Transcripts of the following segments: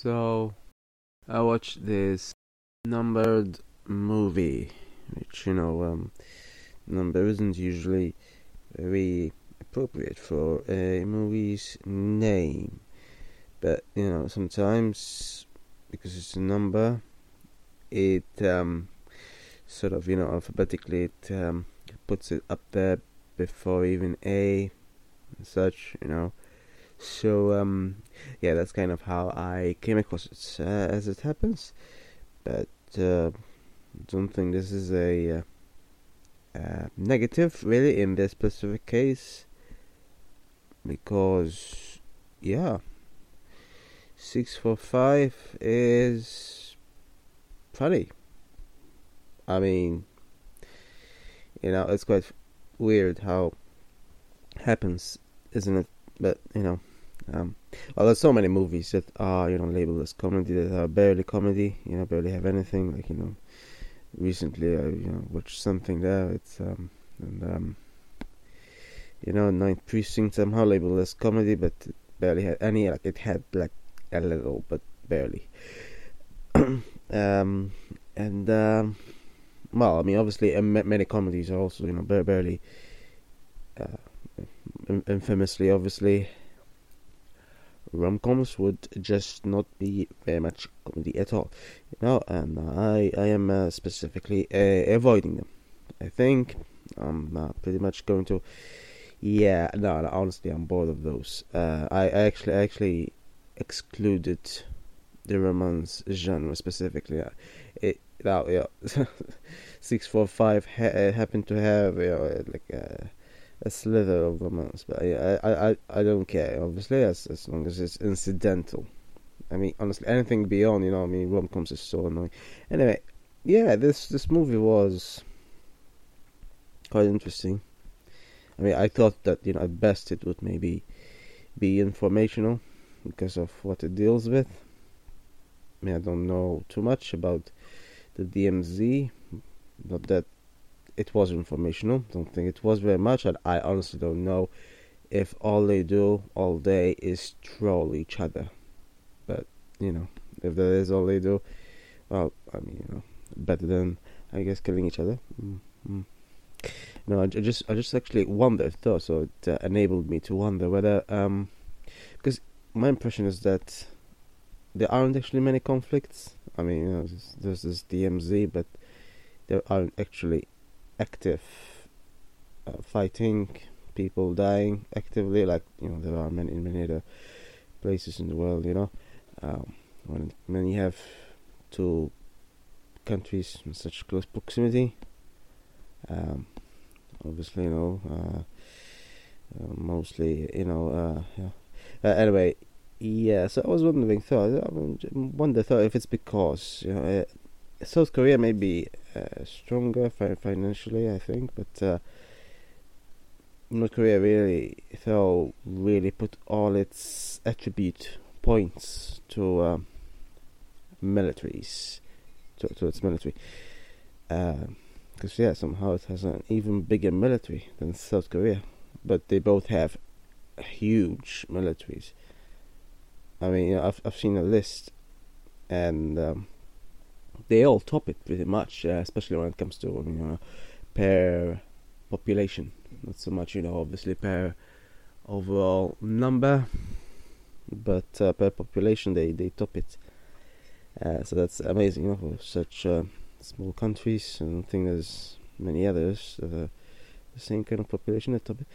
So, I watched this numbered movie, which, you know, um, number isn't usually very appropriate for a movie's name. But, you know, sometimes, because it's a number, it um, sort of, you know, alphabetically, it um, puts it up there before even A and such, you know. So um, yeah, that's kind of how I came across it uh, as it happens. But uh, don't think this is a uh, uh, negative really in this specific case because yeah, six four five is funny. I mean, you know, it's quite weird how happens, isn't it? But you know, um, well, there's so many movies that are you know labeled as comedy that are barely comedy. You know, barely have anything. Like you know, recently I you know watched something there. It's um and um you know Ninth Precinct somehow labeled as comedy, but it barely had any. Like it had like a little, but barely. um and um well, I mean, obviously, many comedies are also you know barely. Uh, infamously, obviously, rom-coms would just not be very much comedy at all, you know. And I I am uh, specifically uh, avoiding them. I think I'm uh, pretty much going to. Yeah, no, no, honestly, I'm bored of those. Uh, I, I actually actually excluded the romance genre specifically. Uh, it now yeah, six four five ha- happened to have you know like a a slither of romance, but I, I, I, I don't care. Obviously, as as long as it's incidental. I mean, honestly, anything beyond, you know, I mean, rom coms is so annoying. Anyway, yeah, this this movie was quite interesting. I mean, I thought that you know at best it would maybe be informational because of what it deals with. I mean, I don't know too much about the DMZ, not that it was informational. Don't think it was very much, and I honestly don't know if all they do all day is troll each other. But you know, if that is all they do, well, I mean, you know, better than I guess killing each other. Mm-hmm. No, I, just I just actually wondered though, so it uh, enabled me to wonder whether um, because my impression is that there aren't actually many conflicts. I mean, you know, there's this DMZ, but there aren't actually active uh, fighting, people dying actively, like you know there are many many other places in the world. You know, um, when when you have two countries in such close proximity, um, obviously you know, uh, uh, mostly you know, uh, yeah. Uh, anyway, yeah. So I was wondering, thought I wonder, thought if it's because you know. South Korea may be uh, stronger fi- financially, I think, but uh, North Korea really, though, really put all its attribute points to uh, militaries, to, to its military. Because, uh, yeah, somehow it has an even bigger military than South Korea, but they both have huge militaries. I mean, you know, I've I've seen a list, and um, they all top it pretty much, uh, especially when it comes to you know per population. Not so much, you know, obviously per overall number, but uh, per population they they top it. Uh, so that's amazing, you know, for such uh, small countries. I don't think there's many others that the same kind of population that top it.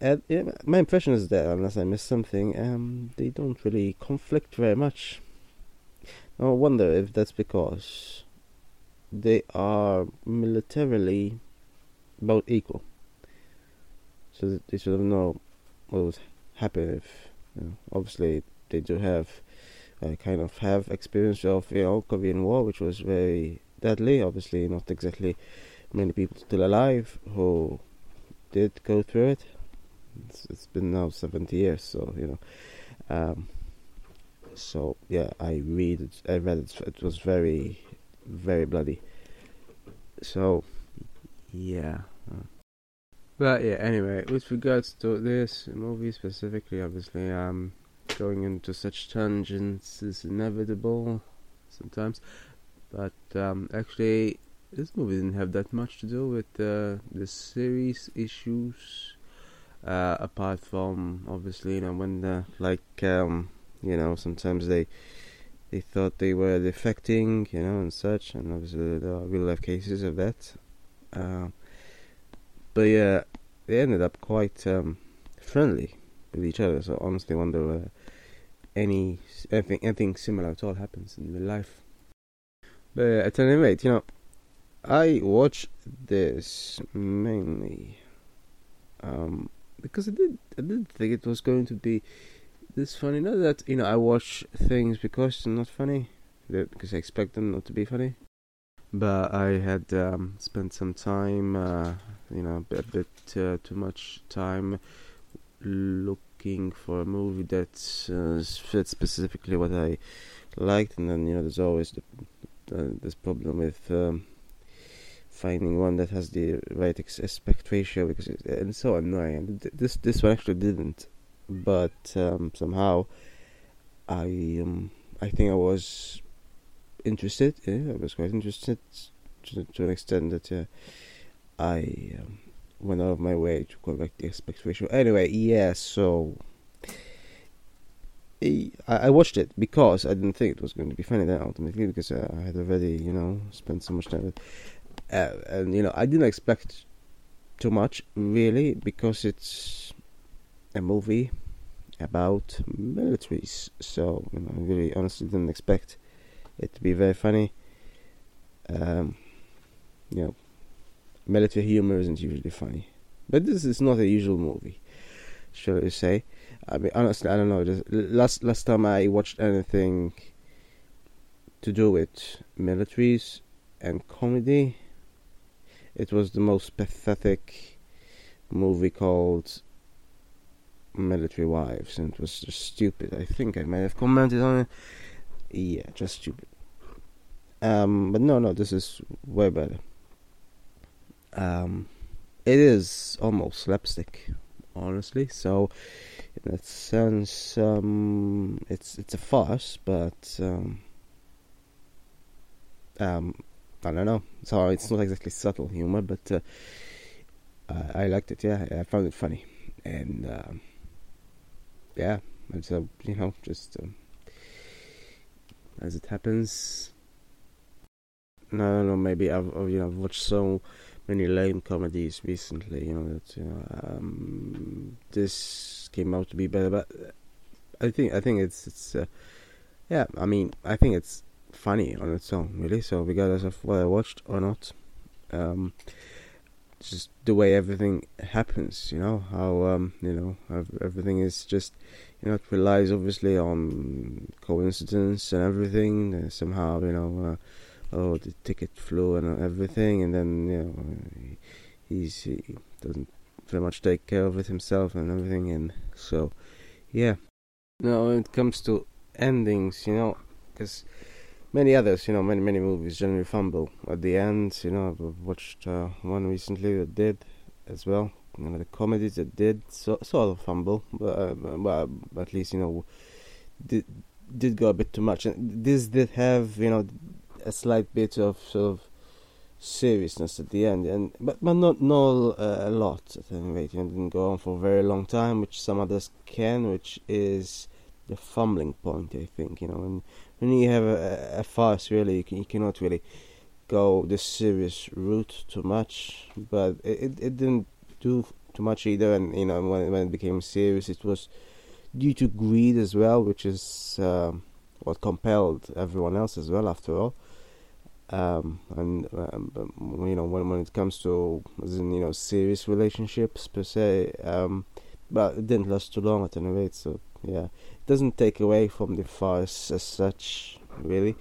And yeah, my impression is that unless I miss something, um, they don't really conflict very much I wonder if that's because they are militarily about equal. So they should of know what would happen if, you know, obviously they do have, uh, kind of have experience of, you know, Korean War, which was very deadly. Obviously, not exactly many people still alive who did go through it. It's, it's been now 70 years, so, you know. Um, so yeah, I read it. I read it. It was very, very bloody. So, yeah. But yeah, anyway, with regards to this movie specifically, obviously, um, going into such tangents is inevitable sometimes. But um, actually, this movie didn't have that much to do with uh, the series issues. Uh, apart from obviously, you know, when the, like um, you know, sometimes they they thought they were defecting, you know, and such, and obviously there are real life cases of that. Uh, but yeah, they ended up quite um, friendly with each other. So honestly, wonder whether any anything anything similar at all happens in real life. But at any rate, you know, I watched this mainly um, because I did I didn't think it was going to be this funny. Not that you know I watch things because they're not funny, because I expect them not to be funny. But I had um, spent some time, uh, you know, a bit uh, too much time looking for a movie that uh, fits specifically what I liked, and then you know there's always the, this problem with um, finding one that has the right aspect ratio because it's, it's so annoying. This this one actually didn't, but um, somehow I um, I think I was interested. Yeah, I was quite interested to, to an extent that uh, I um, went out of my way to correct the aspect ratio. Anyway, yeah, so I, I watched it because I didn't think it was going to be funny then ultimately because uh, I had already, you know, spent so much time with uh, and you know, I didn't expect too much really because it's a movie about militaries. So you know, I really honestly didn't expect it to be very funny. Um, you know, military humor isn't usually funny, but this is not a usual movie, shall I say? I mean, honestly, I don't know. Just, last last time I watched anything to do with militaries and comedy, it was the most pathetic movie called Military Wives, and it was just stupid. I think I might have commented on it. Yeah, just stupid. Um, but no, no, this is way better. Um, it is almost slapstick, honestly. So, in that sense, um, it's it's a farce, but um, um, I don't know. So it's not exactly subtle humor, but uh, I, I liked it. Yeah, I found it funny, and um, yeah, it's a you know just um, as it happens. I don't know. Maybe I've, you know I've watched so many lame comedies recently. You know that you know, um, this came out to be better, but I think I think it's it's uh, yeah. I mean I think it's funny on its own, really. So regardless of what I watched or not, um, just the way everything happens, you know, how um, you know everything is just, you know, it relies obviously on coincidence and everything. and somehow, you know, uh, oh, the ticket flew and everything, and then you know, he's he doesn't very much take care of it himself and everything, and so, yeah. Now, when it comes to endings, you know, because many others, you know, many many movies generally fumble at the end. You know, I've watched uh, one recently that did as well. You know, the comedies that did so, sort of fumble, but, uh, but at least you know did did go a bit too much. And this did have you know a slight bit of sort of seriousness at the end, and but but not not uh, a lot at any rate. You know, didn't go on for a very long time, which some others can, which is the fumbling point. I think you know, and when you have a, a farce, really, you, can, you cannot really go the serious route too much. But it, it, it didn't do too much either. And you know, when when it became serious, it was due to greed as well, which is um, what compelled everyone else as well. After all. Um, and um, you know when when it comes to you know serious relationships per se, um, but it didn't last too long at any rate. So yeah, it doesn't take away from the farce as such, really.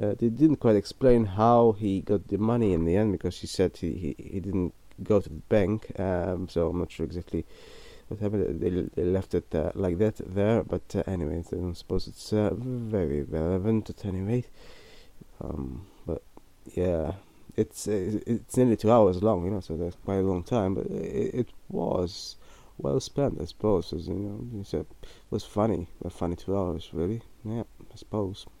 Uh, they didn't quite explain how he got the money in the end because he said he, he, he didn't go to the bank, um, so I'm not sure exactly what happened. They, they left it uh, like that there, but uh, anyway, I don't suppose it's uh, very relevant at any rate. Um, but yeah, it's uh, it's nearly two hours long, you know, so that's quite a long time, but it, it was well spent, I suppose. As, you know, you said, it was funny, but funny two hours, really. Yeah, I suppose.